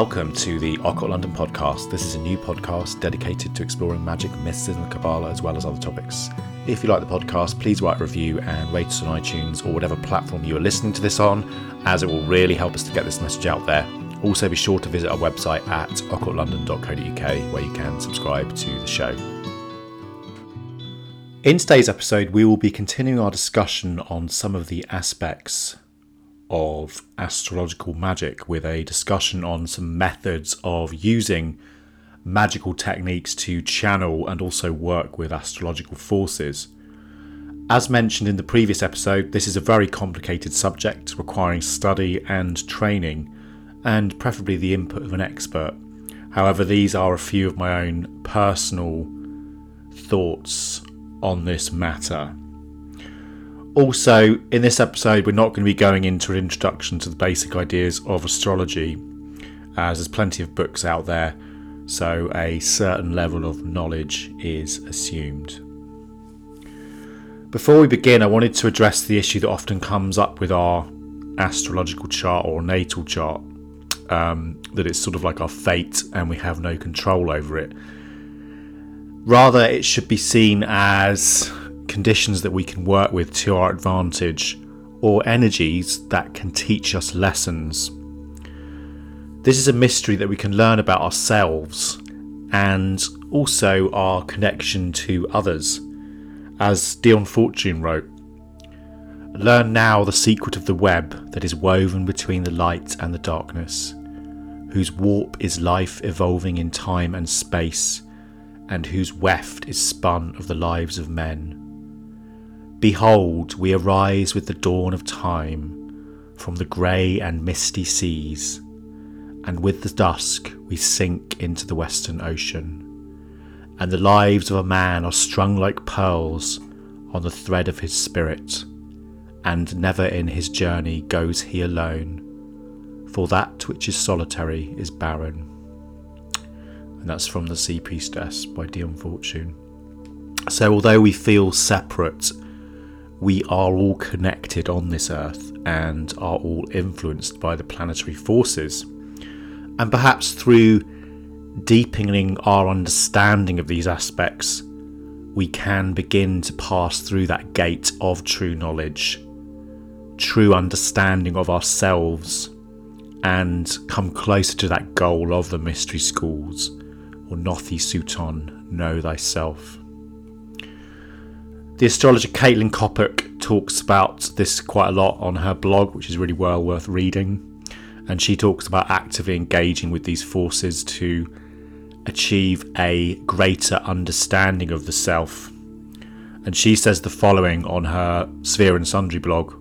Welcome to the Occult London podcast. This is a new podcast dedicated to exploring magic, mysticism, and the Kabbalah, as well as other topics. If you like the podcast, please write a review and rate us on iTunes or whatever platform you are listening to this on, as it will really help us to get this message out there. Also, be sure to visit our website at occultlondon.co.uk where you can subscribe to the show. In today's episode, we will be continuing our discussion on some of the aspects of astrological magic with a discussion on some methods of using magical techniques to channel and also work with astrological forces. As mentioned in the previous episode, this is a very complicated subject requiring study and training, and preferably the input of an expert. However, these are a few of my own personal thoughts on this matter. Also, in this episode, we're not going to be going into an introduction to the basic ideas of astrology, as there's plenty of books out there, so a certain level of knowledge is assumed. Before we begin, I wanted to address the issue that often comes up with our astrological chart or natal chart um, that it's sort of like our fate and we have no control over it. Rather, it should be seen as conditions that we can work with to our advantage, or energies that can teach us lessons. This is a mystery that we can learn about ourselves and also our connection to others. As Dion Fortune wrote, Learn now the secret of the web that is woven between the light and the darkness, whose warp is life evolving in time and space, and whose weft is spun of the lives of men. Behold, we arise with the dawn of time from the grey and misty seas, and with the dusk we sink into the western ocean. And the lives of a man are strung like pearls on the thread of his spirit, and never in his journey goes he alone, for that which is solitary is barren. And that's from The Sea Priestess by Dion Fortune. So, although we feel separate we are all connected on this earth and are all influenced by the planetary forces. And perhaps through deepening our understanding of these aspects, we can begin to pass through that gate of true knowledge, true understanding of ourselves, and come closer to that goal of the mystery schools, or Gnothi Seauton, know thyself. The astrologer Kaitlin Coppock talks about this quite a lot on her blog, which is really well worth reading. And she talks about actively engaging with these forces to achieve a greater understanding of the self. And she says the following on her Sphere and Sundry blog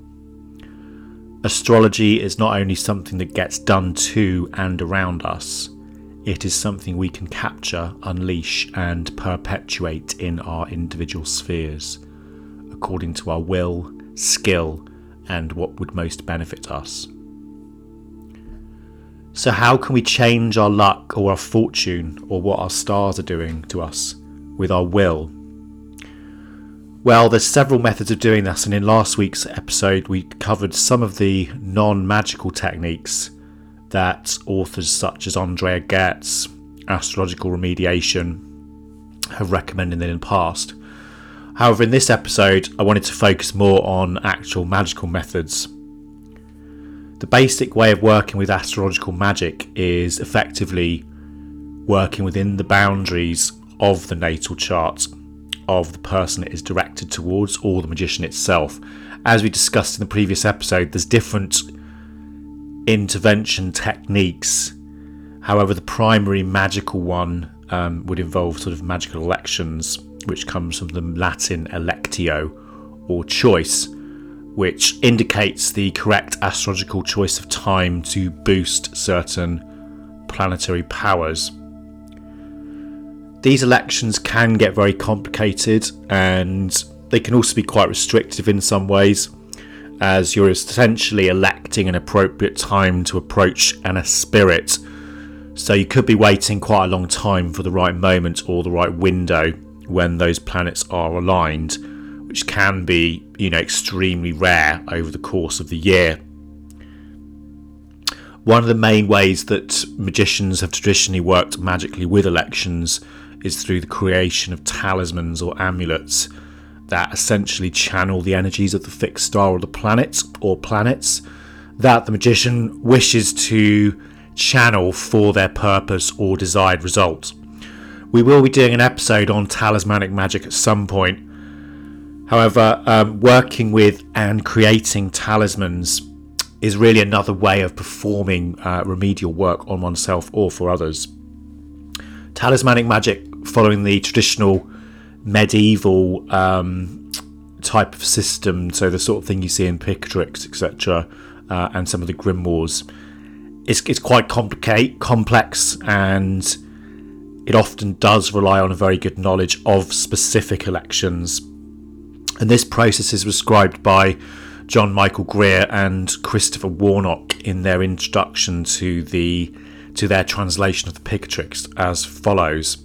Astrology is not only something that gets done to and around us, it is something we can capture, unleash, and perpetuate in our individual spheres according to our will, skill, and what would most benefit us. So, how can we change our luck or our fortune or what our stars are doing to us with our will? Well, there's several methods of doing this, and in last week's episode, we covered some of the non magical techniques that authors such as Andrea Gehrz, Astrological Remediation, have recommended in the past. However, in this episode, I wanted to focus more on actual magical methods. The basic way of working with astrological magic is effectively working within the boundaries of the natal chart of the person it is directed towards or the magician itself. As we discussed in the previous episode, there's different intervention techniques. However, the primary magical one um, would involve sort of magical elections which comes from the Latin electio or choice, which indicates the correct astrological choice of time to boost certain planetary powers. These elections can get very complicated and they can also be quite restrictive in some ways, as you're essentially electing an appropriate time to approach an spirit. So you could be waiting quite a long time for the right moment or the right window when those planets are aligned, which can be, you know, extremely rare over the course of the year. One of the main ways that magicians have traditionally worked magically with elections is through the creation of talismans or amulets that essentially channel the energies of the fixed star or the planet or planets that the magician wishes to channel for their purpose or desired result. We will be doing an episode on talismanic magic at some point. However, um, working with and creating talismans is really another way of performing uh, remedial work on oneself or for others. Talismanic magic, following the traditional medieval um, type of system, so the sort of thing you see in Picatrix, etc., uh, and some of the grimoires, it's, it's quite complicate, complex, and it often does rely on a very good knowledge of specific elections. And this process is described by John Michael Greer and Christopher Warnock in their introduction to the to their translation of the Picatrix as follows.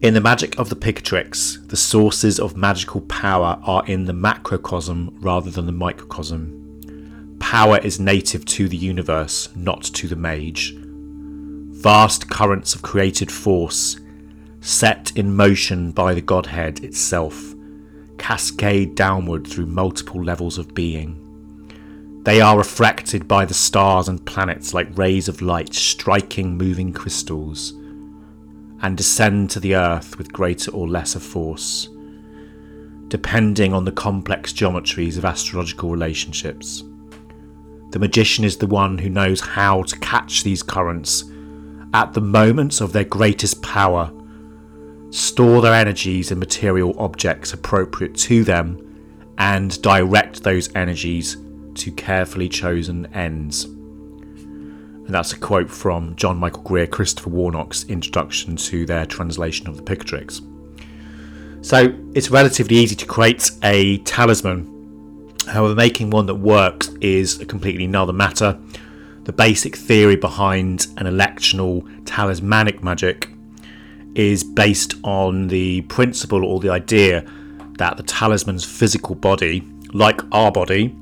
In the magic of the Picatrix, the sources of magical power are in the macrocosm rather than the microcosm. Power is native to the universe, not to the mage. Vast currents of created force, set in motion by the Godhead itself, cascade downward through multiple levels of being. They are refracted by the stars and planets like rays of light striking moving crystals, and descend to the earth with greater or lesser force, depending on the complex geometries of astrological relationships. The magician is the one who knows how to catch these currents at the moments of their greatest power store their energies in material objects appropriate to them, and direct those energies to carefully chosen ends. And that's a quote from John Michael Greer, Christopher Warnock's introduction to their translation of the Picatrix. So it's relatively easy to create a talisman. However, making one that works is a completely another matter. The basic theory behind an electional talismanic magic is based on the principle or the idea that the talisman's physical body, like our body,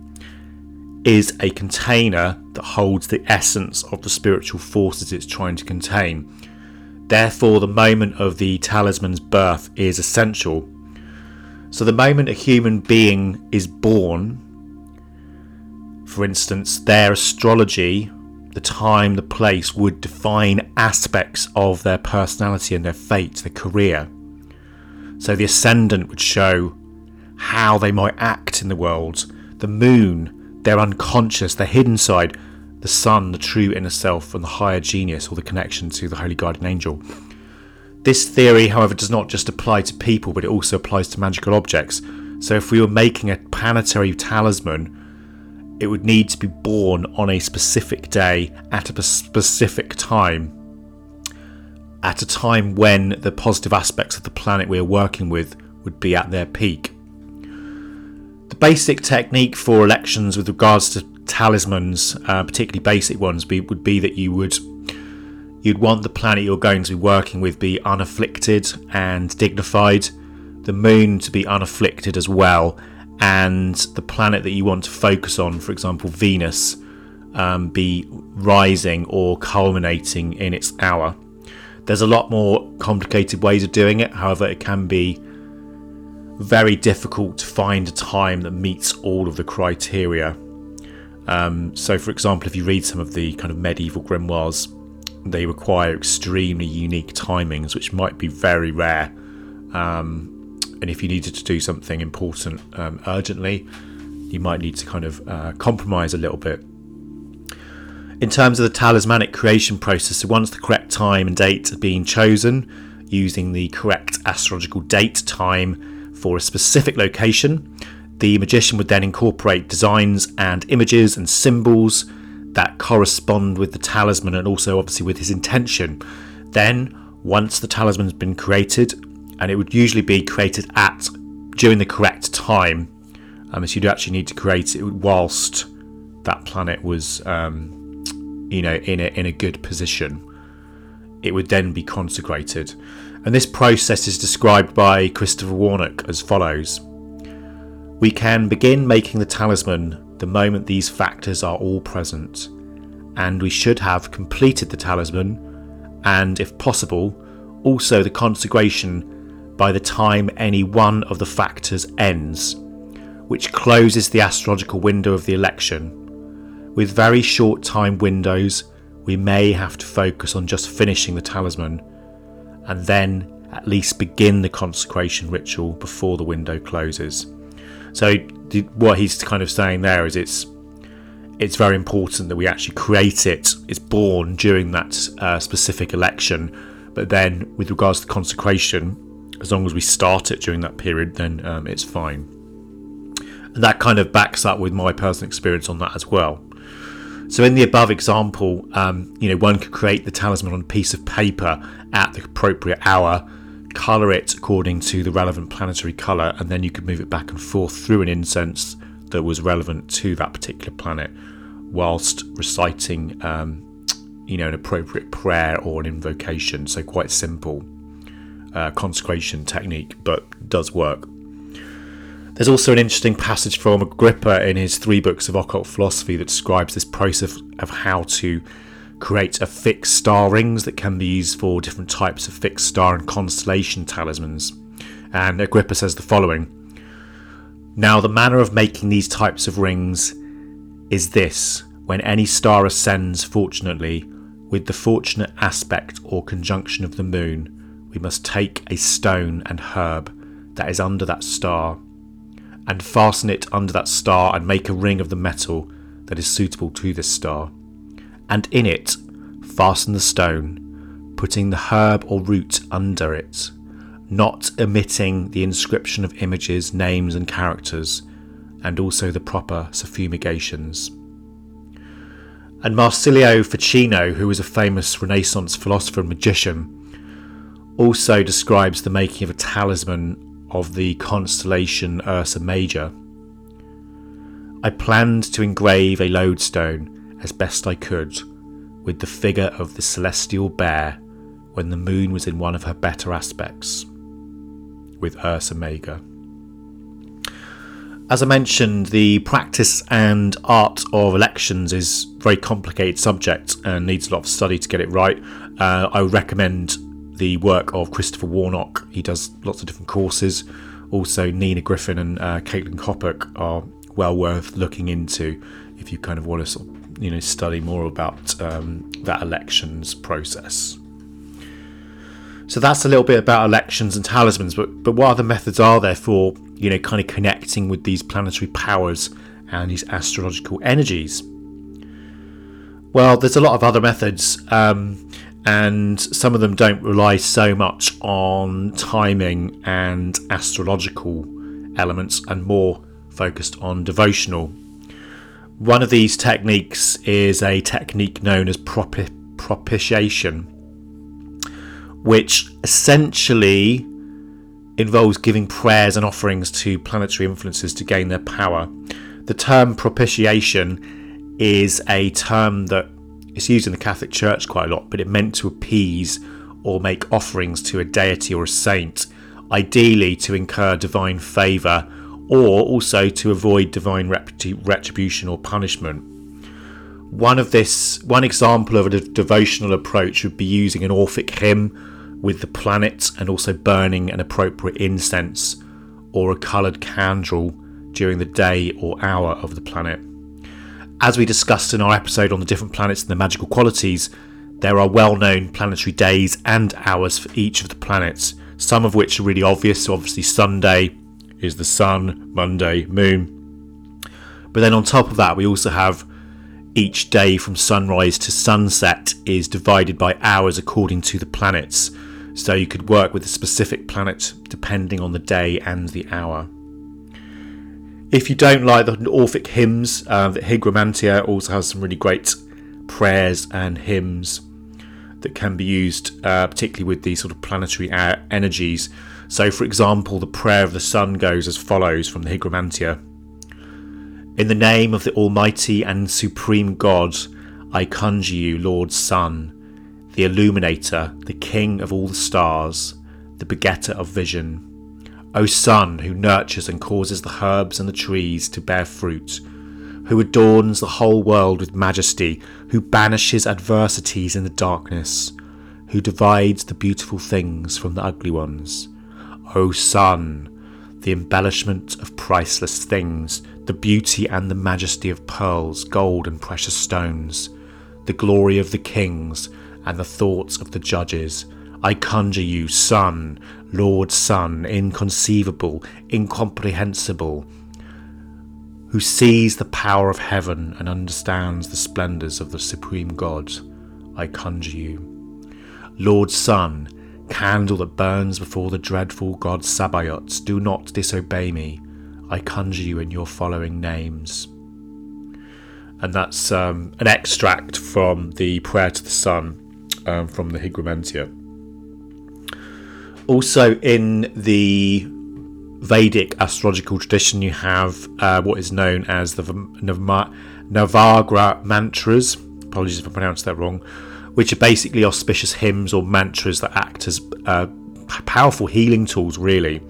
is a container that holds the essence of the spiritual forces it's trying to contain. Therefore, the moment of the talisman's birth is essential. So, the moment a human being is born, for instance, their astrology the time, the place would define aspects of their personality and their fate, their career. So the ascendant would show how they might act in the world, the moon, their unconscious, their hidden side, the sun, the true inner self, and the higher genius or the connection to the holy guardian angel. This theory, however, does not just apply to people, but it also applies to magical objects. So if we were making a planetary talisman, it would need to be born on a specific day at a specific time, at a time when the positive aspects of the planet we are working with would be at their peak. The basic technique for elections with regards to talismans, uh, particularly basic ones, be, would be that you would you'd want the planet you're going to be working with be unafflicted and dignified, the moon to be unafflicted as well, and the planet that you want to focus on, for example, Venus, um, be rising or culminating in its hour. There's a lot more complicated ways of doing it, however, it can be very difficult to find a time that meets all of the criteria. Um, so, for example, if you read some of the kind of medieval grimoires, they require extremely unique timings, which might be very rare. Um, and if you needed to do something important um, urgently, you might need to kind of uh, compromise a little bit. In terms of the talismanic creation process, so once the correct time and date have been chosen, using the correct astrological date time for a specific location, the magician would then incorporate designs and images and symbols that correspond with the talisman and also obviously with his intention. Then, once the talisman's been created, and it would usually be created at during the correct time. Um, so you'd actually need to create it whilst that planet was, um, you know, in a in a good position. It would then be consecrated, and this process is described by Christopher Warnock as follows: We can begin making the talisman the moment these factors are all present, and we should have completed the talisman, and if possible, also the consecration by the time any one of the factors ends, which closes the astrological window of the election. With very short time windows, we may have to focus on just finishing the talisman and then at least begin the consecration ritual before the window closes. So, what he's kind of saying there is it's it's very important that we actually create it. It's born during that uh, specific election, but then with regards to consecration, as long as we start it during that period, then um, it's fine. And that kind of backs up with my personal experience on that as well. So in the above example, um, you know, one could create the talisman on a piece of paper at the appropriate hour, color it according to the relevant planetary color, and then you could move it back and forth through an incense that was relevant to that particular planet, whilst reciting, um, you know, an appropriate prayer or an invocation. So quite simple uh, consecration technique, but does work. There's also an interesting passage from Agrippa in his three books of occult philosophy that describes this process of how to create a fixed star rings that can be used for different types of fixed star and constellation talismans. And Agrippa says the following Now, the manner of making these types of rings is this when any star ascends fortunately, with the fortunate aspect or conjunction of the moon, we must take a stone and herb that is under that star and fasten it under that star and make a ring of the metal that is suitable to this star. And in it, fasten the stone, putting the herb or root under it, not omitting the inscription of images, names, and characters, and also the proper suffumigations. And Marsilio Ficino, who was a famous Renaissance philosopher and magician, also describes the making of a talisman of the constellation Ursa Major. I planned to engrave a lodestone as best I could with the figure of the celestial bear when the moon was in one of her better aspects, with Ursa Major. As I mentioned, the practice and art of elections is a very complicated subject and needs a lot of study to get it right. Uh, I recommend the work of Christopher Warnock. He does lots of different courses. Also, Nina Gryphon and uh, Kaitlin Coppock are well worth looking into if you kind of want to sort of, you know study more about um, that elections process. So that's a little bit about elections and talismans, but but what other methods are there for you know kind of connecting with these planetary powers and these astrological energies? Well, there's a lot of other methods. Um, and some of them don't rely so much on timing and astrological elements and more focused on devotional. One of these techniques is a technique known as propi- propitiation, which essentially involves giving prayers and offerings to planetary influences to gain their power. The term propitiation is a term that it's used in the Catholic Church quite a lot, but it meant to appease or make offerings to a deity or a saint, ideally to incur divine favour or also to avoid divine retribution or punishment. One of this, one example of a devotional approach would be using an Orphic hymn with the planet and also burning an appropriate incense or a coloured candle during the day or hour of the planet. As we discussed in our episode on the different planets and the magical qualities, there are well known planetary days and hours for each of the planets, some of which are really obvious. So, obviously, Sunday is the sun, Monday, moon. But then on top of that, we also have each day from sunrise to sunset is divided by hours according to the planets. So, you could work with a specific planet depending on the day and the hour. If you don't like the Orphic hymns, uh, the Hygromanteia also has some really great prayers and hymns that can be used, uh, particularly with these sort of planetary uh, energies. So, for example, the prayer of the sun goes as follows from the Hygromanteia In the name of the Almighty and Supreme God, I conjure you, Lord Sun, the illuminator, the king of all the stars, the begetter of vision O Sun, who nurtures and causes the herbs and the trees to bear fruit, who adorns the whole world with majesty, who banishes adversities in the darkness, who divides the beautiful things from the ugly ones. O Sun, the embellishment of priceless things, the beauty and the majesty of pearls, gold, and precious stones, the glory of the kings, and the thoughts of the judges. I conjure you, Sun, Lord Sun, inconceivable, incomprehensible, who sees the power of heaven and understands the splendours of the Supreme God, I conjure you. Lord Sun, candle that burns before the dreadful god Sabaoth, do not disobey me. I conjure you in your following names. And that's um, an extract from the Prayer to the Sun um, from the Hygromanteia. Also, in the Vedic astrological tradition, you have uh, what is known as the Navagraha mantras. Apologies if I pronounced that wrong. Which are basically auspicious hymns or mantras that act as uh, powerful healing tools, really,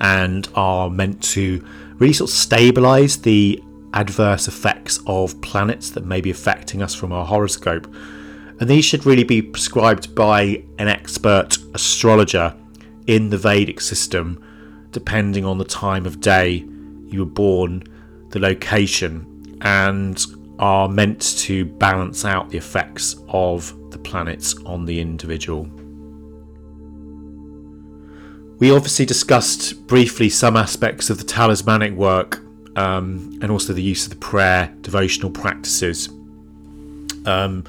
and are meant to really sort of stabilize the adverse effects of planets that may be affecting us from our horoscope. And these should really be prescribed by an expert astrologer in the Vedic system, depending on the time of day you were born, the location, and are meant to balance out the effects of the planets on the individual. We obviously discussed briefly some aspects of the talismanic work um, and also the use of the prayer devotional practices. Um,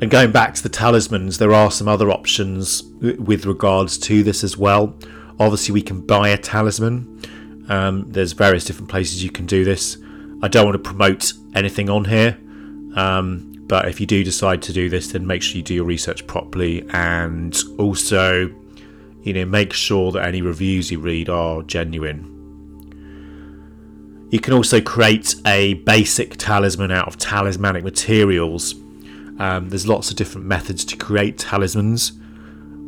and going back to the talismans, there are some other options with regards to this as well. Obviously, we can buy a talisman. Um, there's various different places you can do this. I don't want to promote anything on here, um, but if you do decide to do this, then make sure you do your research properly and also, you know, make sure that any reviews you read are genuine. You can also create a basic talisman out of talismanic materials um, there's lots of different methods to create talismans,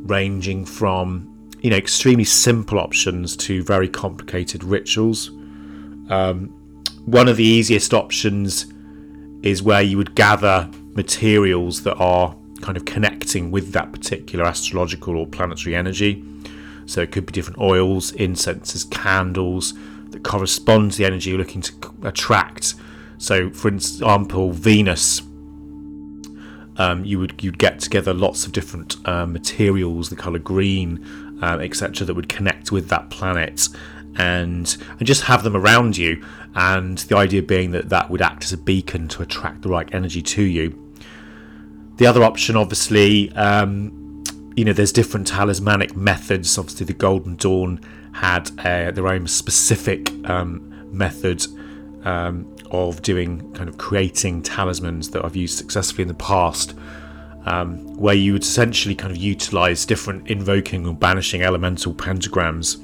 ranging from you know extremely simple options to very complicated rituals. Um, one of the easiest options is where you would gather materials that are kind of connecting with that particular astrological or planetary energy. So it could be different oils, incenses, candles that correspond to the energy you're looking to attract. So, for example, Venus um, you would you'd get together lots of different uh, materials, the color green, uh, etc., that would connect with that planet, and and just have them around you. And the idea being that that would act as a beacon to attract the right energy to you. The other option, obviously, um, you know, there's different talismanic methods. Obviously, the Golden Dawn had uh, their own specific um, method um, of doing kind of creating talismans that I've used successfully in the past, um, where you would essentially kind of utilize different invoking or banishing elemental pentagrams,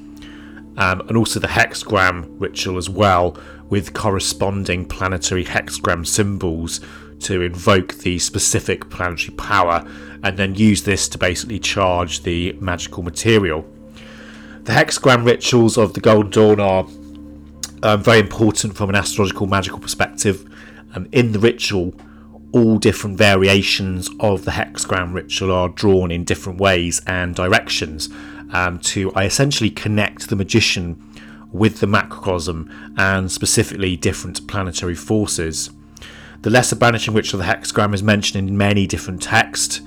um, and also the hexagram ritual as well, with corresponding planetary hexagram symbols to invoke the specific planetary power, and then use this to basically charge the magical material. The hexagram rituals of the Golden Dawn are um, very important from an astrological magical perspective. Um, in the ritual, all different variations of the hexagram ritual are drawn in different ways and directions um, to I essentially connect the magician with the macrocosm and specifically different planetary forces. The lesser banishing ritual of the hexagram is mentioned in many different texts,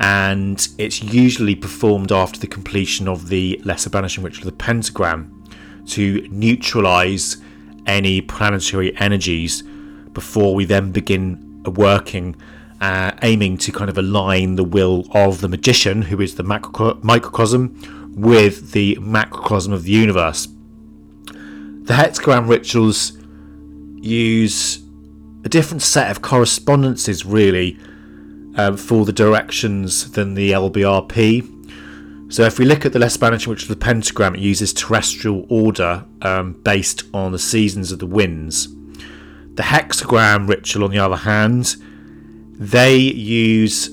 and it's usually performed after the completion of the lesser banishing ritual of the pentagram to neutralize any planetary energies before we then begin working, uh, aiming to kind of align the will of the magician, who is the microcosm, with the macrocosm of the universe. The hexagram rituals use a different set of correspondences, really, um, for the directions than the LBRP. So if we look at the lesser banishing, which is the pentagram, it uses terrestrial order um, based on the seasons of the winds. The hexagram ritual, on the other hand, they use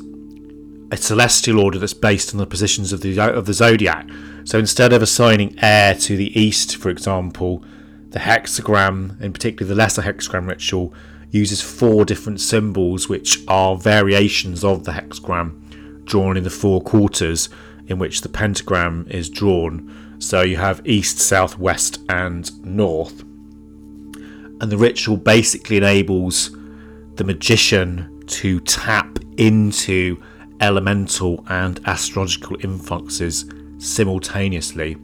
a celestial order that's based on the positions of the of the zodiac. So instead of assigning air to the east, for example, the hexagram, in particular the lesser hexagram ritual, uses four different symbols which are variations of the hexagram drawn in the four quarters in which the pentagram is drawn. So you have east, south, west, and north. And the ritual basically enables the magician to tap into elemental and astrological influxes simultaneously.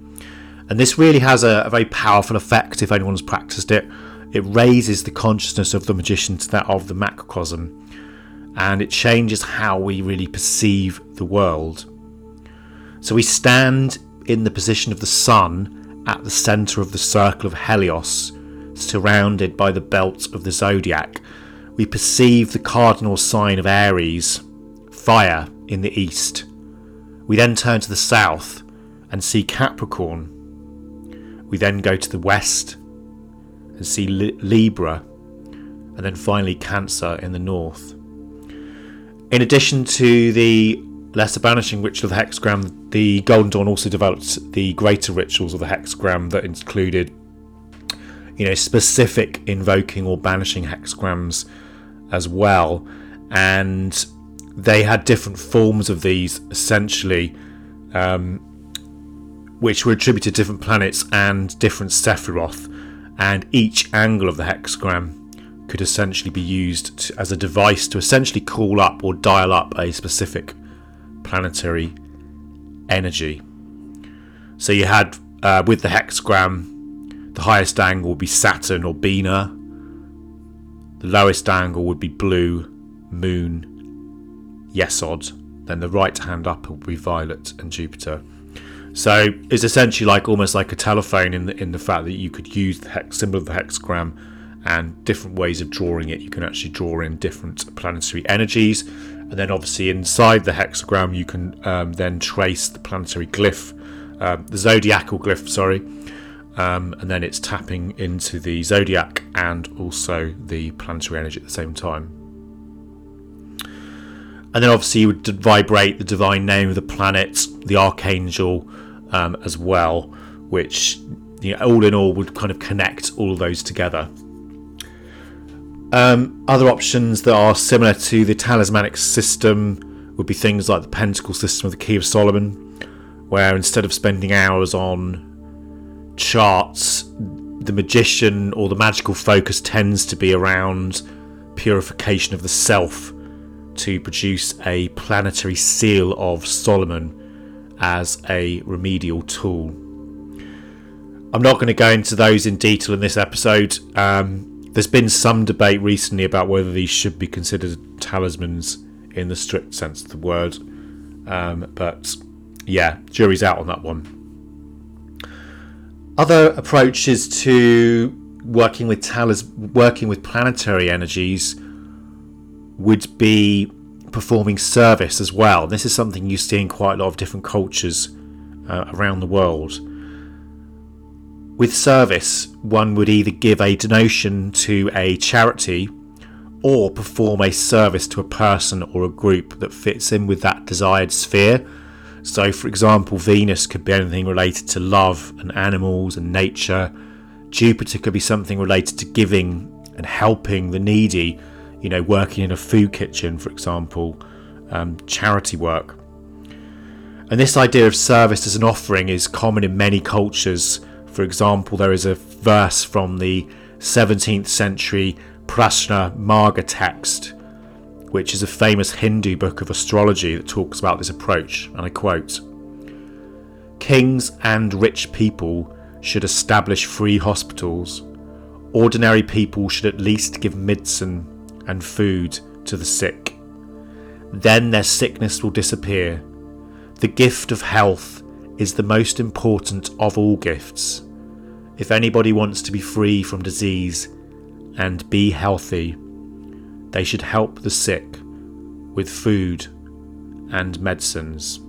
And this really has a, a, very powerful effect if anyone's practiced it. It raises the consciousness of the magician to that of the macrocosm, and it changes how we really perceive the world. So we stand in the position of the sun at the centre of the circle of Helios, surrounded by the belt of the zodiac. We perceive the cardinal sign of Aries, fire, in the east. We then turn to the south and see Capricorn. We then go to the west and see Libra, and then finally Cancer in the north. In addition to the lesser banishing ritual of the hexagram, the Golden Dawn also developed the greater rituals of the hexagram that included, you know, specific invoking or banishing hexagrams as well, and they had different forms of these essentially. Um, which were attributed to different planets and different Sephiroth, and each angle of the hexagram could essentially be used to, as a device to essentially call up or dial up a specific planetary energy. So you had uh, with the hexagram, the highest angle would be Saturn or Binah, the lowest angle would be Blue, Moon, Yesod, then the right hand up would be Violet and Jupiter. So it's essentially like almost like a telephone in the in the fact that you could use the hex symbol of the hexagram and different ways of drawing it. You can actually draw in different planetary energies, and then obviously inside the hexagram you can um, then trace the planetary glyph, uh, the zodiacal glyph. Sorry. Um, and then it's tapping into the zodiac and also the planetary energy at the same time. And then obviously you would vibrate the divine name of the planet, the archangel, um, as well, which you know, all in all would kind of connect all of those together. Um, other options that are similar to the talismanic system would be things like the pentacle system of the Key of Solomon, where instead of spending hours on charts, the magician or the magical focus tends to be around purification of the self to produce a planetary seal of Solomon as a remedial tool. I'm not going to go into those in detail in this episode. Um, there's been some debate recently about whether these should be considered talismans in the strict sense of the word. Um, but yeah, jury's out on that one. Other approaches to working with talis- working with planetary energies would be performing service as well. This is something you see in quite a lot of different cultures uh, around the world. With service, one would either give a donation to a charity or perform a service to a person or a group that fits in with that desired sphere. So, for example, Venus could be anything related to love and animals and nature. Jupiter could be something related to giving and helping the needy you know, working in a food kitchen, for example, um, charity work. And this idea of service as an offering is common in many cultures. For example, there is a verse from the 17th century Prashna Marga text, which is a famous Hindu book of astrology that talks about this approach. And I quote Kings and rich people should establish free hospitals. Ordinary people should at least give medicine and food to the sick. Then their sickness will disappear. The gift of health is the most important of all gifts. If anybody wants to be free from disease and be healthy, they should help the sick with food and medicines.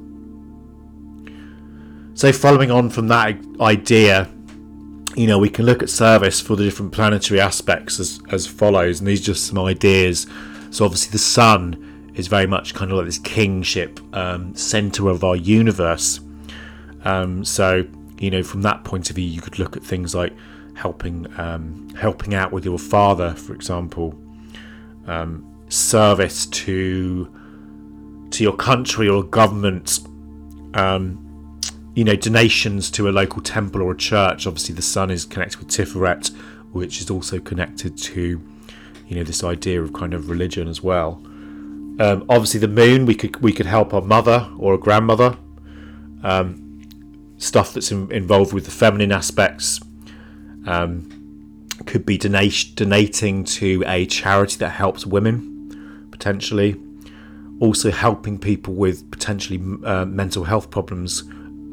So, following on from that idea, you know, we can look at service for the different planetary aspects as, as follows, and these are just some ideas. So, obviously, the sun is very much kind of like this kingship um, center of our universe. Um, so, you know, from that point of view, you could look at things like helping um, helping out with your father, for example, um, service to to your country or government, um, you know, donations to a local temple or a church. Obviously, the sun is connected with Tiferet, which is also connected to, you know, this idea of kind of religion as well. Um, obviously, the moon we could we could help our mother or a grandmother. Um, stuff that's in, involved with the feminine aspects. Um, could be donating to a charity that helps women, potentially. Also, helping people with potentially uh, mental health problems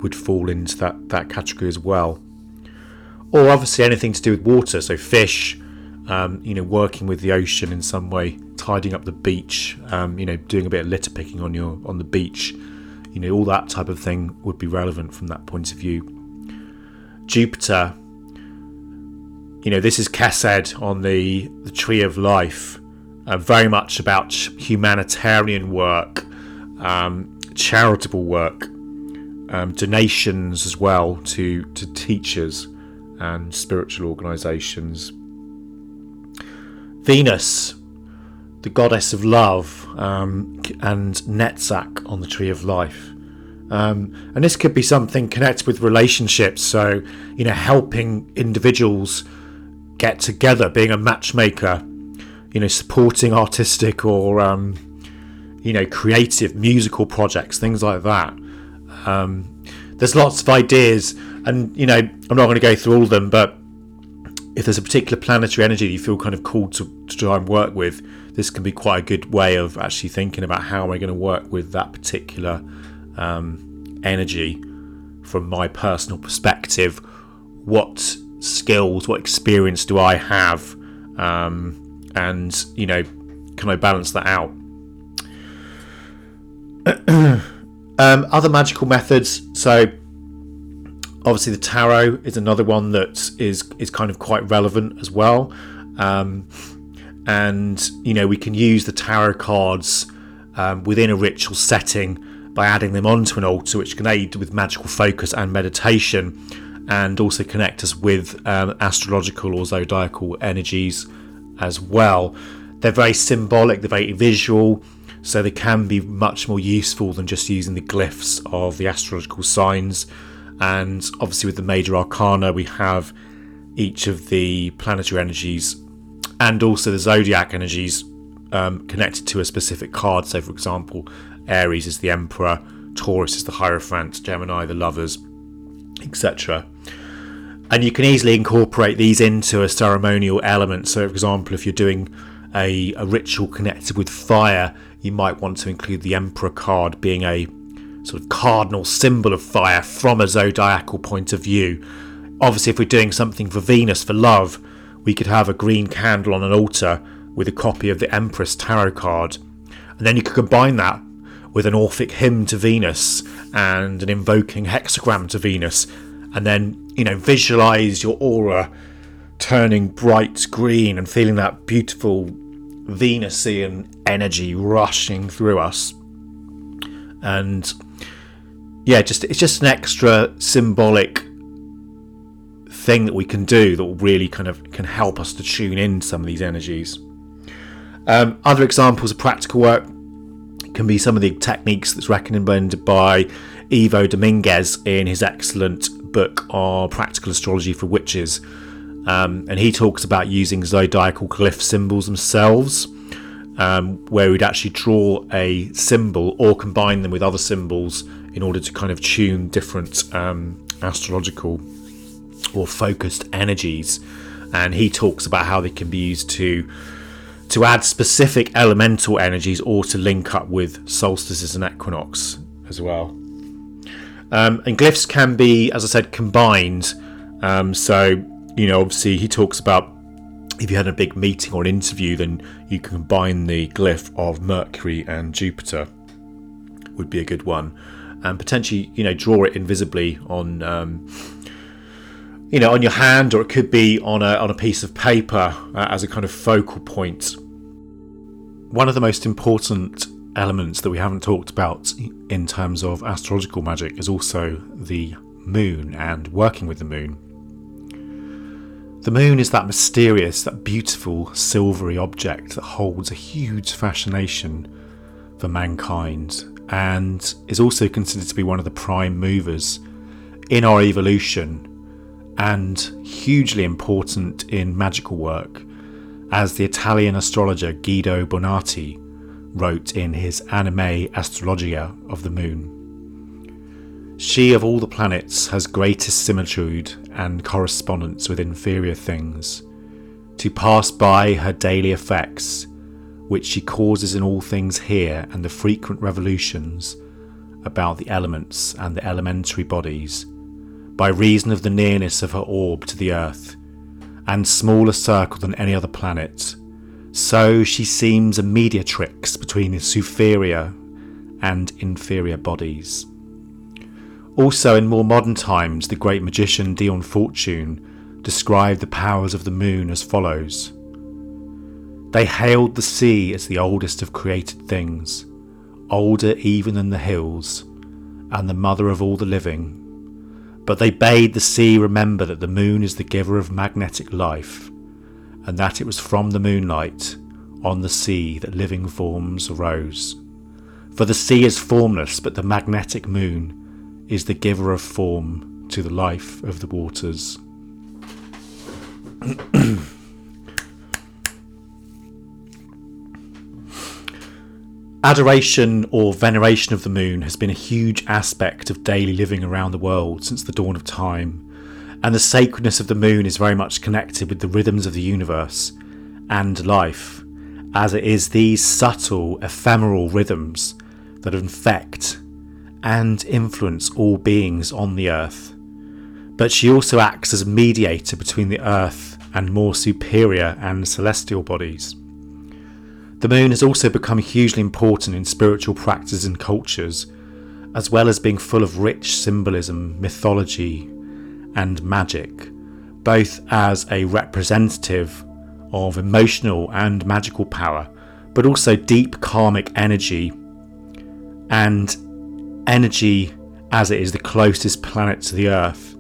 would fall into that, that category as well. Or obviously anything to do with water, so fish, um, you know, working with the ocean in some way, tidying up the beach, um, you know, doing a bit of litter picking on your on the beach, you know, all that type of thing would be relevant from that point of view. Jupiter, you know, this is Chesed on the the Tree of Life, uh, very much about humanitarian work, um, charitable work, um, donations as well to to teachers and spiritual organisations. Venus, the goddess of love, um, and Netzach on the Tree of Life. Um, and this could be something connected with relationships. So, you know, helping individuals get together, being a matchmaker, you know, supporting artistic or, um, you know, creative musical projects, things like that. Um, there's lots of ideas, and, you know, I'm not going to go through all of them, but if there's a particular planetary energy you feel kind of called to, to try and work with, this can be quite a good way of actually thinking about how am I going to work with that particular um, energy from my personal perspective. What skills, what experience do I have? Um, and, you know, can I balance that out? um, other magical methods. So, obviously, the tarot is another one that is is kind of quite relevant as well. Um, and you know we can use the tarot cards um, within a ritual setting by adding them onto an altar which can aid with magical focus and meditation and also connect us with um, astrological or zodiacal energies as well. They're very symbolic they're very visual so they can be much more useful than just using the glyphs of the astrological signs. And obviously with the major arcana we have each of the planetary energies and also the zodiac energies um, connected to a specific card. So, for example, Aries is the Emperor, Taurus is the Hierophant, Gemini the Lovers, etc. And you can easily incorporate these into a ceremonial element. So, for example, if you're doing a, a ritual connected with fire, you might want to include the Emperor card being a sort of cardinal symbol of fire from a zodiacal point of view. Obviously, if we're doing something for Venus, for love, we could have a green candle on an altar with a copy of the Empress Tarot card. And then you could combine that with an Orphic hymn to Venus and an invoking hexagram to Venus. And then, you know, visualize your aura turning bright green and feeling that beautiful Venusian energy rushing through us. And yeah, just it's just an extra symbolic thing that we can do that will really kind of can help us to tune in some of these energies. Um, other examples of practical work can be some of the techniques that's recommended by Ivo Dominguez in his excellent book on practical astrology for witches. Um, and he talks about using zodiacal glyph symbols themselves, um, where we'd actually draw a symbol or combine them with other symbols in order to kind of tune different um, astrological or focused energies, and he talks about how they can be used to to add specific elemental energies or to link up with solstices and equinox as well. Um, and glyphs can be, as I said, combined. Um, so, you know, obviously, he talks about if you had a big meeting or an interview, then you can combine the glyph of Mercury and Jupiter, would be a good one. And potentially, you know, draw it invisibly on. Um, you know, on your hand, or it could be on a on a piece of paper uh, as a kind of focal point. One of the most important elements that we haven't talked about in terms of astrological magic is also the moon and working with the moon. The moon is that mysterious, that beautiful silvery object that holds a huge fascination for mankind and is also considered to be one of the prime movers in our evolution and hugely important in magical work, as the Italian astrologer Guido Bonatti wrote in his Anima Astrologia of the Moon. She of all the planets has greatest similitude and correspondence with inferior things, to pass by her daily effects, which she causes in all things here and the frequent revolutions about the elements and the elementary bodies by reason of the nearness of her orb to the earth, and smaller circle than any other planet. So she seems a mediatrix between the superior and inferior bodies. Also, in more modern times, the great magician Dion Fortune described the powers of the moon as follows They hailed the sea as the oldest of created things, older even than the hills, and the mother of all the living but they bade the sea remember that the moon is the giver of magnetic life, and that it was from the moonlight on the sea that living forms arose. For the sea is formless, but the magnetic moon is the giver of form to the life of the waters. Adoration or veneration of the moon has been a huge aspect of daily living around the world since the dawn of time, and the sacredness of the moon is very much connected with the rhythms of the universe and life, as it is these subtle, ephemeral rhythms that infect and influence all beings on the earth. But she also acts as a mediator between the earth and more superior and celestial bodies. The moon has also become hugely important in spiritual practices and cultures, as well as being full of rich symbolism, mythology, and magic, both as a representative of emotional and magical power, but also deep karmic energy and energy as it is the closest planet to the Earth,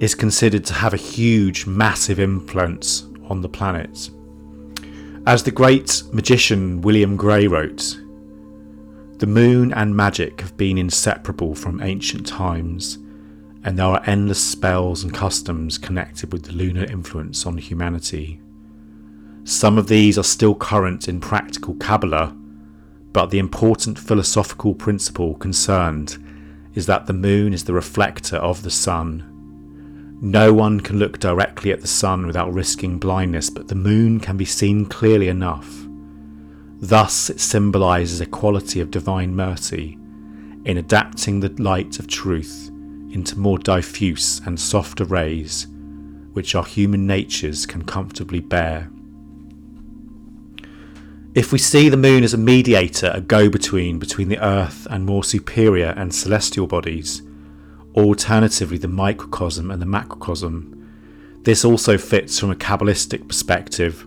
is considered to have a huge, massive influence on the planet. As the great magician William Gray wrote, the moon and magic have been inseparable from ancient times, and there are endless spells and customs connected with the lunar influence on humanity. Some of these are still current in practical Kabbalah, but the important philosophical principle concerned is that the moon is the reflector of the sun no one can look directly at the sun without risking blindness, but the moon can be seen clearly enough. Thus, it symbolises a quality of divine mercy in adapting the light of truth into more diffuse and softer rays, which our human natures can comfortably bear. If we see the moon as a mediator, a go between between the earth and more superior and celestial bodies, alternatively the microcosm and the macrocosm. This also fits from a Kabbalistic perspective,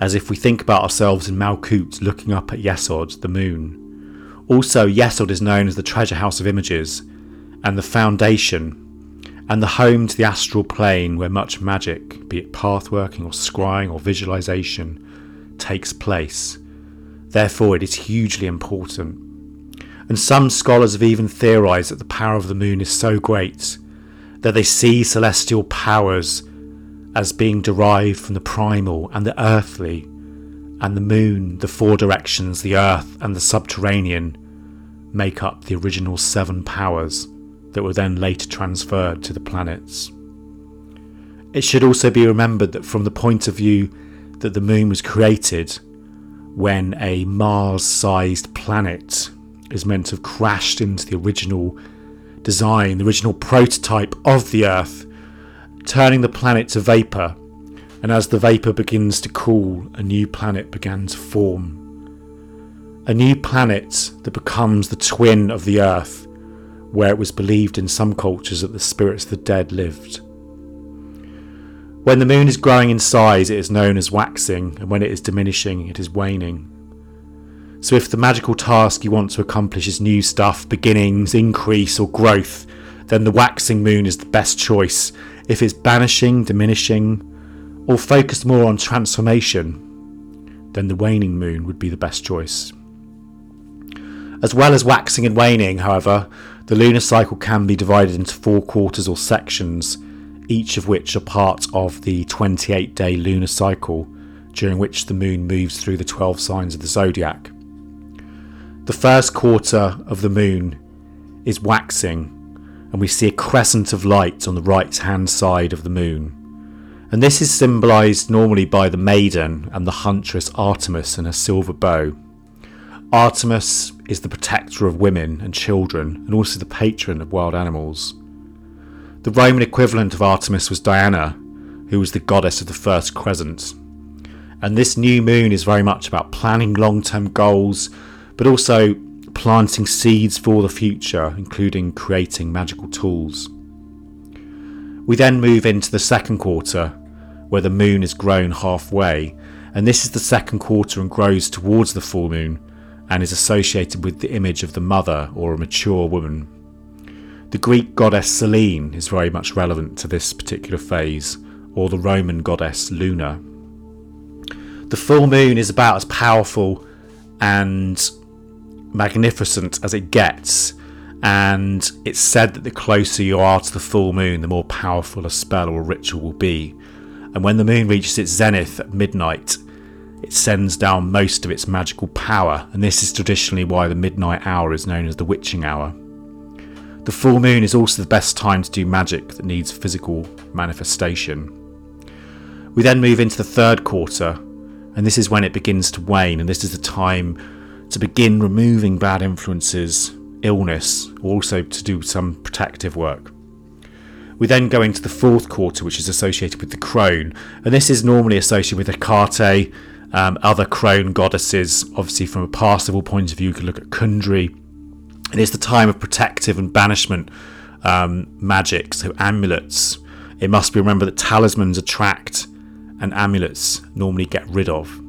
as if we think about ourselves in Malkuth looking up at Yesod, the moon. Also, Yesod is known as the treasure house of images, and the foundation, and the home to the astral plane where much magic, be it pathworking or scrying or visualization, takes place. Therefore, it is hugely important and some scholars have even theorized that the power of the moon is so great that they see celestial powers as being derived from the primal and the earthly, and the moon, the four directions, the earth, and the subterranean make up the original seven powers that were then later transferred to the planets. It should also be remembered that from the point of view that the moon was created when a Mars sized planet is meant to have crashed into the original design, the original prototype of the Earth, turning the planet to vapour. And as the vapour begins to cool, a new planet began to form. A new planet that becomes the twin of the Earth, where it was believed in some cultures that the spirits of the dead lived. When the moon is growing in size, it is known as waxing, and when it is diminishing, it is waning. So, if the magical task you want to accomplish is new stuff, beginnings, increase, or growth, then the waxing moon is the best choice If it's banishing, diminishing, or focused more on transformation, then the waning moon would be the best choice. As well as waxing and waning, however, the lunar cycle can be divided into four quarters or sections, each of which are part of the 28 day lunar cycle, during which the moon moves through the 12 signs of the zodiac. The first quarter of the moon is waxing, and we see a crescent of light on the right hand side of the moon. And this is symbolised normally by the maiden and the huntress Artemis and her silver bow. Artemis is the protector of women and children and also the patron of wild animals. The Roman equivalent of Artemis was Diana, who was the goddess of the first crescent. And this new moon is very much about planning long term goals, but also planting seeds for the future, including creating magical tools. We then move into the second quarter, where the moon is grown halfway, and this is the second quarter and grows towards the full moon and is associated with the image of the mother or a mature woman. The Greek goddess Selene is very much relevant to this particular phase, or the Roman goddess Luna. The full moon is about as powerful and magnificent as it gets, and it's said that the closer you are to the full moon, the more powerful a spell or ritual will be. And when the moon reaches its zenith at midnight, it sends down most of its magical power, and this is traditionally why the midnight hour is known as the witching hour. The full moon is also the best time to do magic that needs physical manifestation. We then move into the third quarter, and this is when it begins to wane, and this is the time to begin removing bad influences, illness, also to do some protective work. We then go into the fourth quarter, which is associated with the crone, and this is normally associated with Hecate, um, other crone goddesses. Obviously, from a pastoral point of view, you can look at Kundry. And It is the time of protective and banishment um, magic, so amulets. It must be remembered that talismans attract and amulets normally get rid of.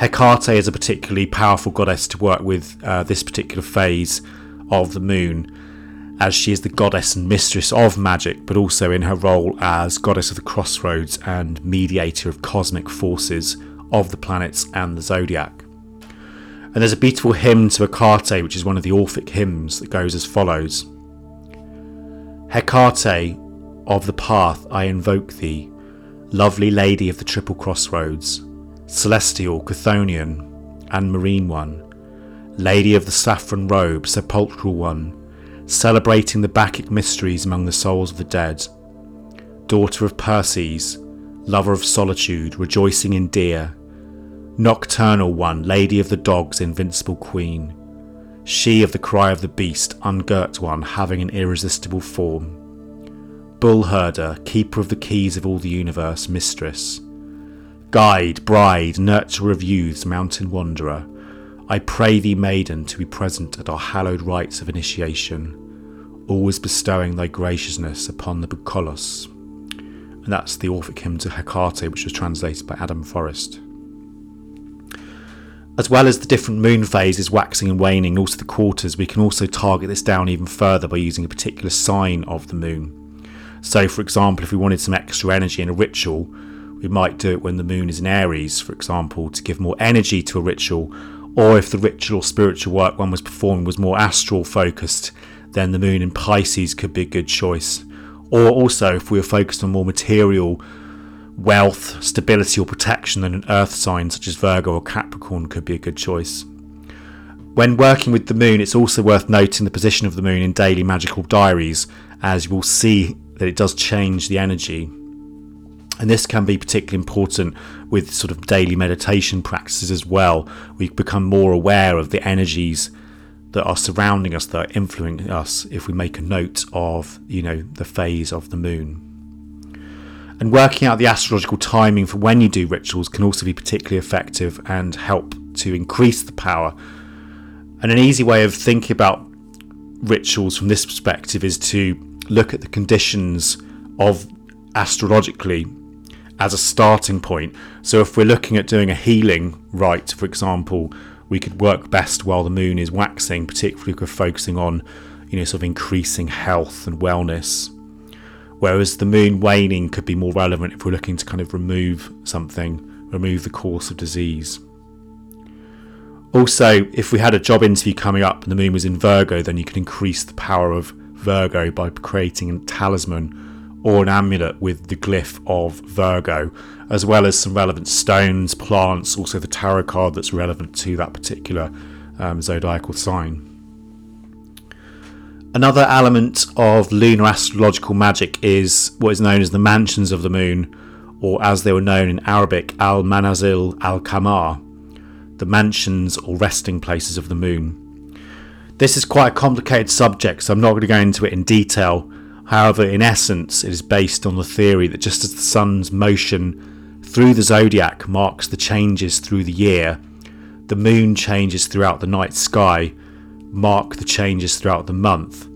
Hecate is a particularly powerful goddess to work with uh, this particular phase of the moon, as she is the goddess and mistress of magic, but also in her role as goddess of the crossroads and mediator of cosmic forces of the planets and the zodiac. And there's a beautiful hymn to Hecate, which is one of the Orphic hymns that goes as follows Hecate, of the path I invoke thee, lovely lady of the triple crossroads celestial, Chthonian, and marine one, lady of the saffron robe, sepulchral one, celebrating the Bacchic mysteries among the souls of the dead, daughter of Perses, lover of solitude, rejoicing in deer, nocturnal one, lady of the dogs, invincible queen, she of the cry of the beast, ungirt one, having an irresistible form, bull herder, keeper of the keys of all the universe, mistress, Guide, bride, nurturer of youths, mountain wanderer, I pray thee, maiden, to be present at our hallowed rites of initiation, always bestowing thy graciousness upon the Bucolios. And that's the Orphic hymn to Hecate, which was translated by Adam Forrest. As well as the different moon phases waxing and waning, also the quarters, we can also target this down even further by using a particular sign of the moon. So, for example, if we wanted some extra energy in a ritual, we might do it when the moon is in Aries, for example, to give more energy to a ritual, or if the ritual or spiritual work one was performing was more astral focused, then the moon in Pisces could be a good choice. Or also, if we were focused on more material wealth, stability, or protection, then an earth sign such as Virgo or Capricorn could be a good choice. When working with the moon, it's also worth noting the position of the moon in daily magical diaries, as you will see that it does change the energy and this can be particularly important with sort of daily meditation practices as well. We become more aware of the energies that are surrounding us, that are influencing us, if we make a note of, you know, the phase of the moon. And working out the astrological timing for when you do rituals can also be particularly effective and help to increase the power. And an easy way of thinking about rituals from this perspective is to look at the conditions of astrologically as a starting point. So if we're looking at doing a healing rite, for example, we could work best while the moon is waxing, particularly if we're focusing on, you know, sort of increasing health and wellness. whereas the moon waning could be more relevant if we're looking to kind of remove something, remove the course of disease. Also, if we had a job interview coming up and the moon was in Virgo, then you could increase the power of Virgo by creating a talisman or an amulet with the glyph of Virgo, as well as some relevant stones, plants, also the tarot card that's relevant to that particular um, zodiacal sign. Another element of lunar astrological magic is what is known as the mansions of the moon, or as they were known in Arabic, al manazil al kamar, the mansions or resting places of the moon. This is quite a complicated subject, so I'm not going to go into it in detail. However, in essence, it is based on the theory that just as the sun's motion through the zodiac marks the changes through the year, the moon changes throughout the night sky mark the changes throughout the month.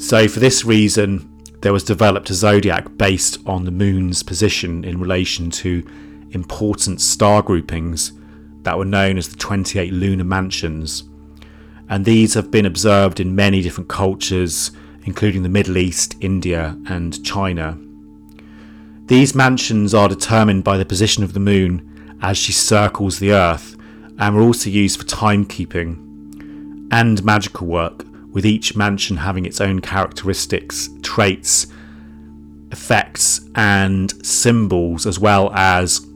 So, for this reason, there was developed a zodiac based on the moon's position in relation to important star groupings that were known as the 28 lunar mansions. And these have been observed in many different cultures, including the Middle East, India, and China. These mansions are determined by the position of the moon as she circles the earth and were also used for timekeeping and magical work, with each mansion having its own characteristics, traits, effects, and symbols, as well as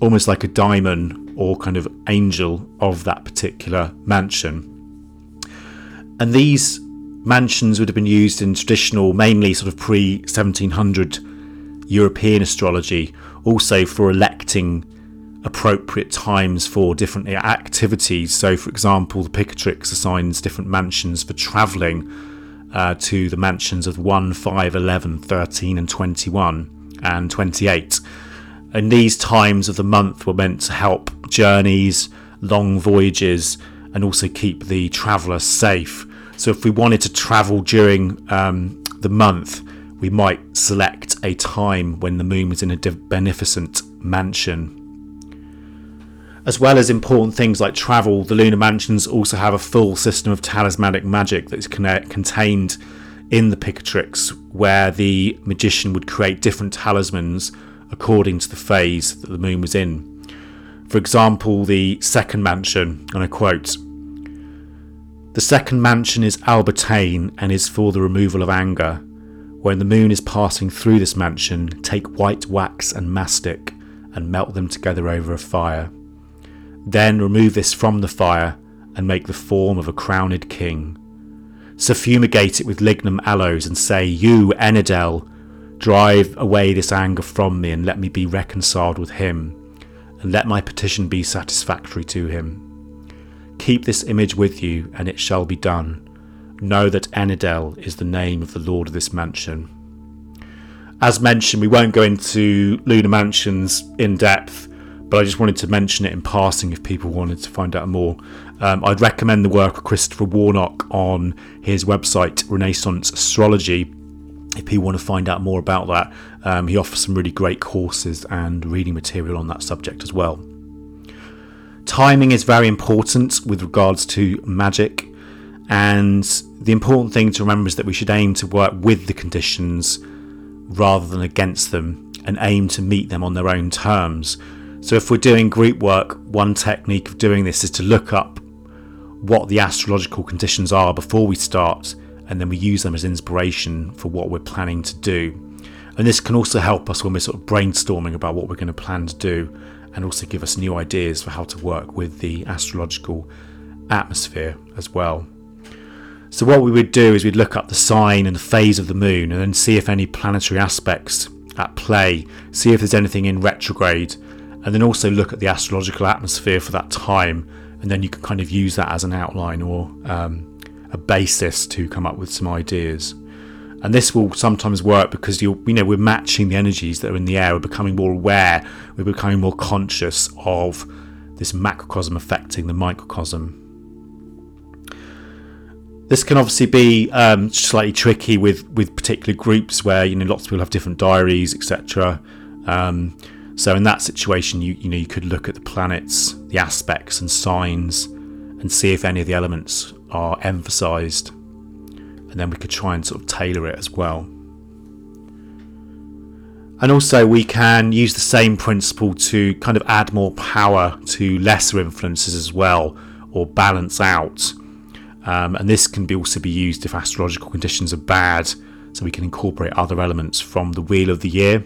almost like a daimon or kind of angel of that particular mansion. And these mansions would have been used in traditional, mainly sort of pre 1700 European astrology, also for electing appropriate times for different activities. So, for example, the Picatrix assigns different mansions for travelling uh, to the mansions of 1, 5, 11, 13, and 21 and 28. And these times of the month were meant to help journeys, long voyages, and also keep the traveller safe. So, if we wanted to travel during um, the month, we might select a time when the moon was in a beneficent mansion as well as important things like travel, the lunar mansions also have a full system of talismanic magic that is contained in the Picatrix, where the magician would create different talismans according to the phase that the moon was in. For example, the second mansion, and I quote The second mansion is Albertane and is for the removal of anger. When the moon is passing through this mansion, take white wax and mastic and melt them together over a fire. Then remove this from the fire and make the form of a crowned king. Suffumigate it with lignum aloes and say, You, Enidel, drive away this anger from me and let me be reconciled with him, and let my petition be satisfactory to him. Keep this image with you, and it shall be done. Know that Enidel is the name of the lord of this mansion. As mentioned, we won't go into lunar mansions in depth but I just wanted to mention it in passing if people wanted to find out more. Um, I'd recommend the work of Christopher Warnock on his website, Renaissance Astrology, if people want to find out more about that. Um, he offers some really great courses and reading material on that subject as well. Timing is very important with regards to magic, and the important thing to remember is that we should aim to work with the conditions rather than against them and aim to meet them on their own terms so, if we're doing group work, one technique of doing this is to look up what the astrological conditions are before we start, and then we use them as inspiration for what we're planning to do. And this can also help us when we're sort of brainstorming about what we're going to plan to do, and also give us new ideas for how to work with the astrological atmosphere as well. So, what we would do is we'd look up the sign and the phase of the moon and then see if any planetary aspects at play, see if there's anything in retrograde and then also look at the astrological atmosphere for that time, and then you can kind of use that as an outline or um, a basis to come up with some ideas. And this will sometimes work because you you know we're matching the energies that are in the air. We're becoming more aware. We're becoming more conscious of this macrocosm affecting the microcosm. This can obviously be um, slightly tricky with with particular groups where you know lots of people have different diaries, etc. Um, so in that situation, you you know you could look at the planets, the aspects and signs, and see if any of the elements are emphasized, and then we could try and sort of tailor it as well. And also, we can use the same principle to kind of add more power to lesser influences as well, or balance out. Um, and this can be also be used if astrological conditions are bad, so we can incorporate other elements from the wheel of the year.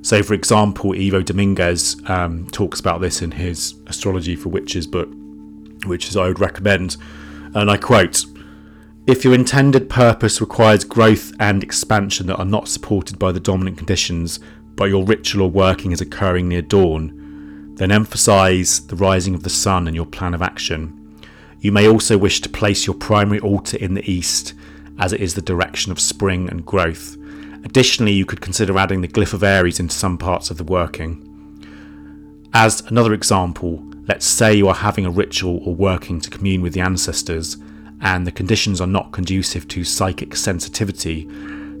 So, for example, Ivo Dominguez um, talks about this in his Astrology for Witches book, which is I would recommend. And I quote If your intended purpose requires growth and expansion that are not supported by the dominant conditions, but your ritual or working is occurring near dawn, then emphasize the rising of the sun in your plan of action. You may also wish to place your primary altar in the east, as it is the direction of spring and growth. Additionally, you could consider adding the glyph of Aries into some parts of the working. As another example, let's say you are having a ritual or working to commune with the ancestors, and the conditions are not conducive to psychic sensitivity.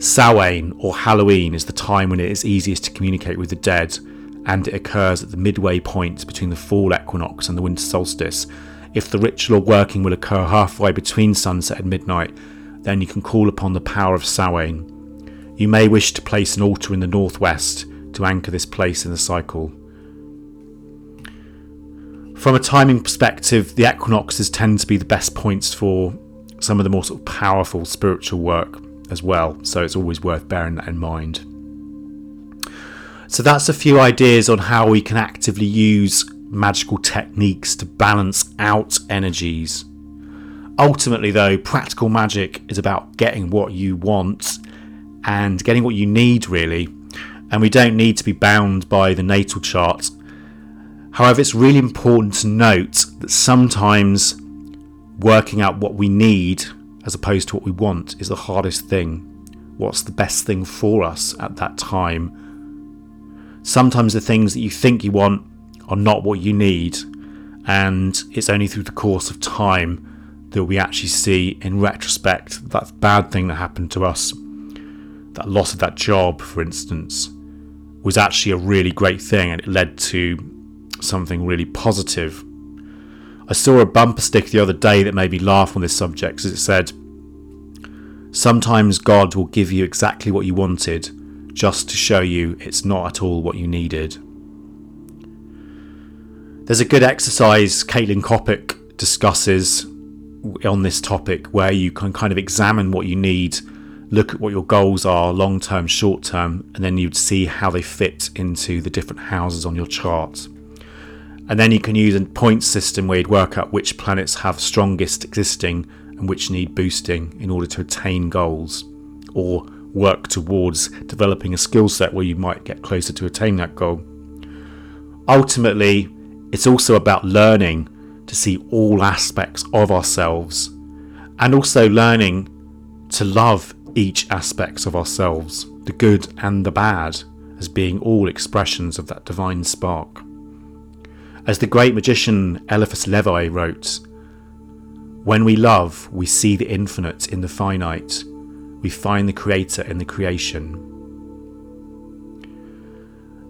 Samhain or Halloween is the time when it is easiest to communicate with the dead, and it occurs at the midway point between the fall equinox and the winter solstice. If the ritual or working will occur halfway between sunset and midnight, then you can call upon the power of Samhain. You may wish to place an altar in the northwest to anchor this place in the cycle. From a timing perspective, the equinoxes tend to be the best points for some of the more sort of powerful spiritual work as well, so it's always worth bearing that in mind. So, that's a few ideas on how we can actively use magical techniques to balance out energies. Ultimately, though, practical magic is about getting what you want and getting what you need really. And we don't need to be bound by the natal chart. However, it's really important to note that sometimes working out what we need as opposed to what we want is the hardest thing. What's the best thing for us at that time? Sometimes the things that you think you want are not what you need, and it's only through the course of time that we actually see in retrospect that bad thing that happened to us that loss of that job, for instance, was actually a really great thing and it led to something really positive. I saw a bumper sticker the other day that made me laugh on this subject as it said, Sometimes God will give you exactly what you wanted just to show you it's not at all what you needed. There's a good exercise Kaitlin Coppock discusses on this topic where you can kind of examine what you need look at what your goals are long term, short term, and then you'd see how they fit into the different houses on your chart. And then you can use a point system where you'd work out which planets have strongest existing and which need boosting in order to attain goals, or work towards developing a skill set where you might get closer to attain that goal. Ultimately, it's also about learning to see all aspects of ourselves and also learning to love each aspects of ourselves, the good and the bad, as being all expressions of that divine spark. As the great magician Eliphas Levi wrote, When we love, we see the infinite in the finite, we find the Creator in the creation.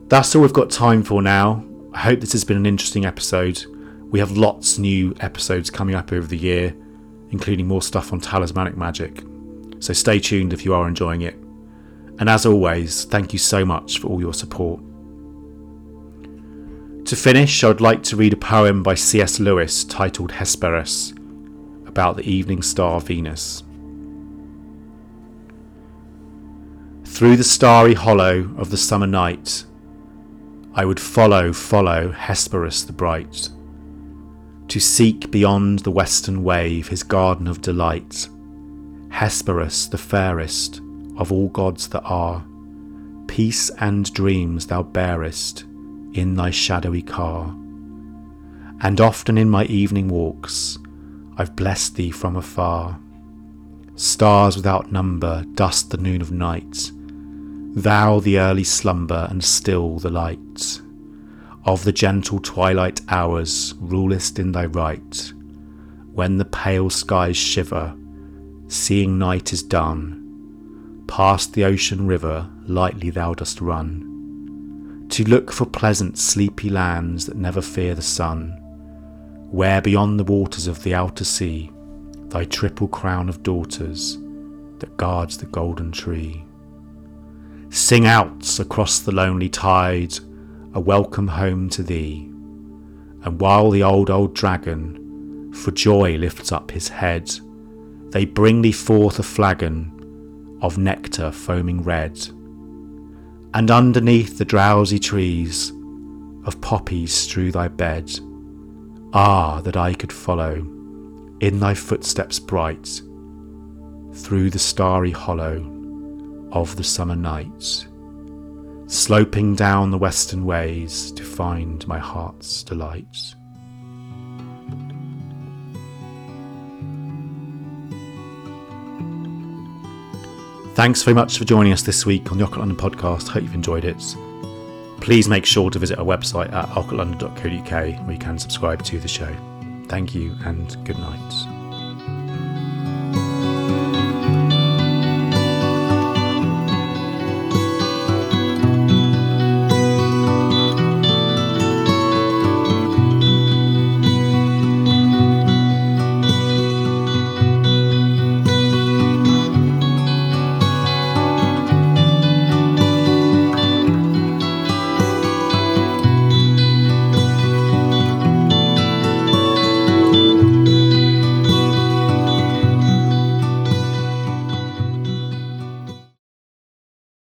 That's all we've got time for now. I hope this has been an interesting episode. We have lots new episodes coming up over the year, including more stuff on talismanic magic so stay tuned if you are enjoying it. And as always, thank you so much for all your support. To finish, I would like to read a poem by C.S. Lewis titled Hesperus about the evening star Venus. Through the starry hollow of the summer night, I would follow, follow Hesperus the bright, to seek beyond the western wave his garden of delight Hesperus, the fairest of all gods that are, peace and dreams thou bearest in thy shadowy car. And often in my evening walks I've blessed thee from afar. Stars without number dust the noon of night, thou the early slumber and still the light. Of the gentle twilight hours rulest in thy right, when the pale skies shiver seeing night is done, past the ocean river lightly thou dost run, to look for pleasant sleepy lands that never fear the sun, where beyond the waters of the outer sea, thy triple crown of daughters that guards the golden tree. Sing out across the lonely tide a welcome home to thee. And while the old, old dragon for joy lifts up his head, they bring thee forth a flagon of nectar foaming red. And underneath the drowsy trees of poppies strew thy bed. Ah, that I could follow in thy footsteps bright through the starry hollow of the summer night, sloping down the western ways to find my heart's delight. Thanks very much for joining us this week on the Occult London podcast. Hope you've enjoyed it. Please make sure to visit our website at occultlondon.co.uk where you can subscribe to the show. Thank you and good night.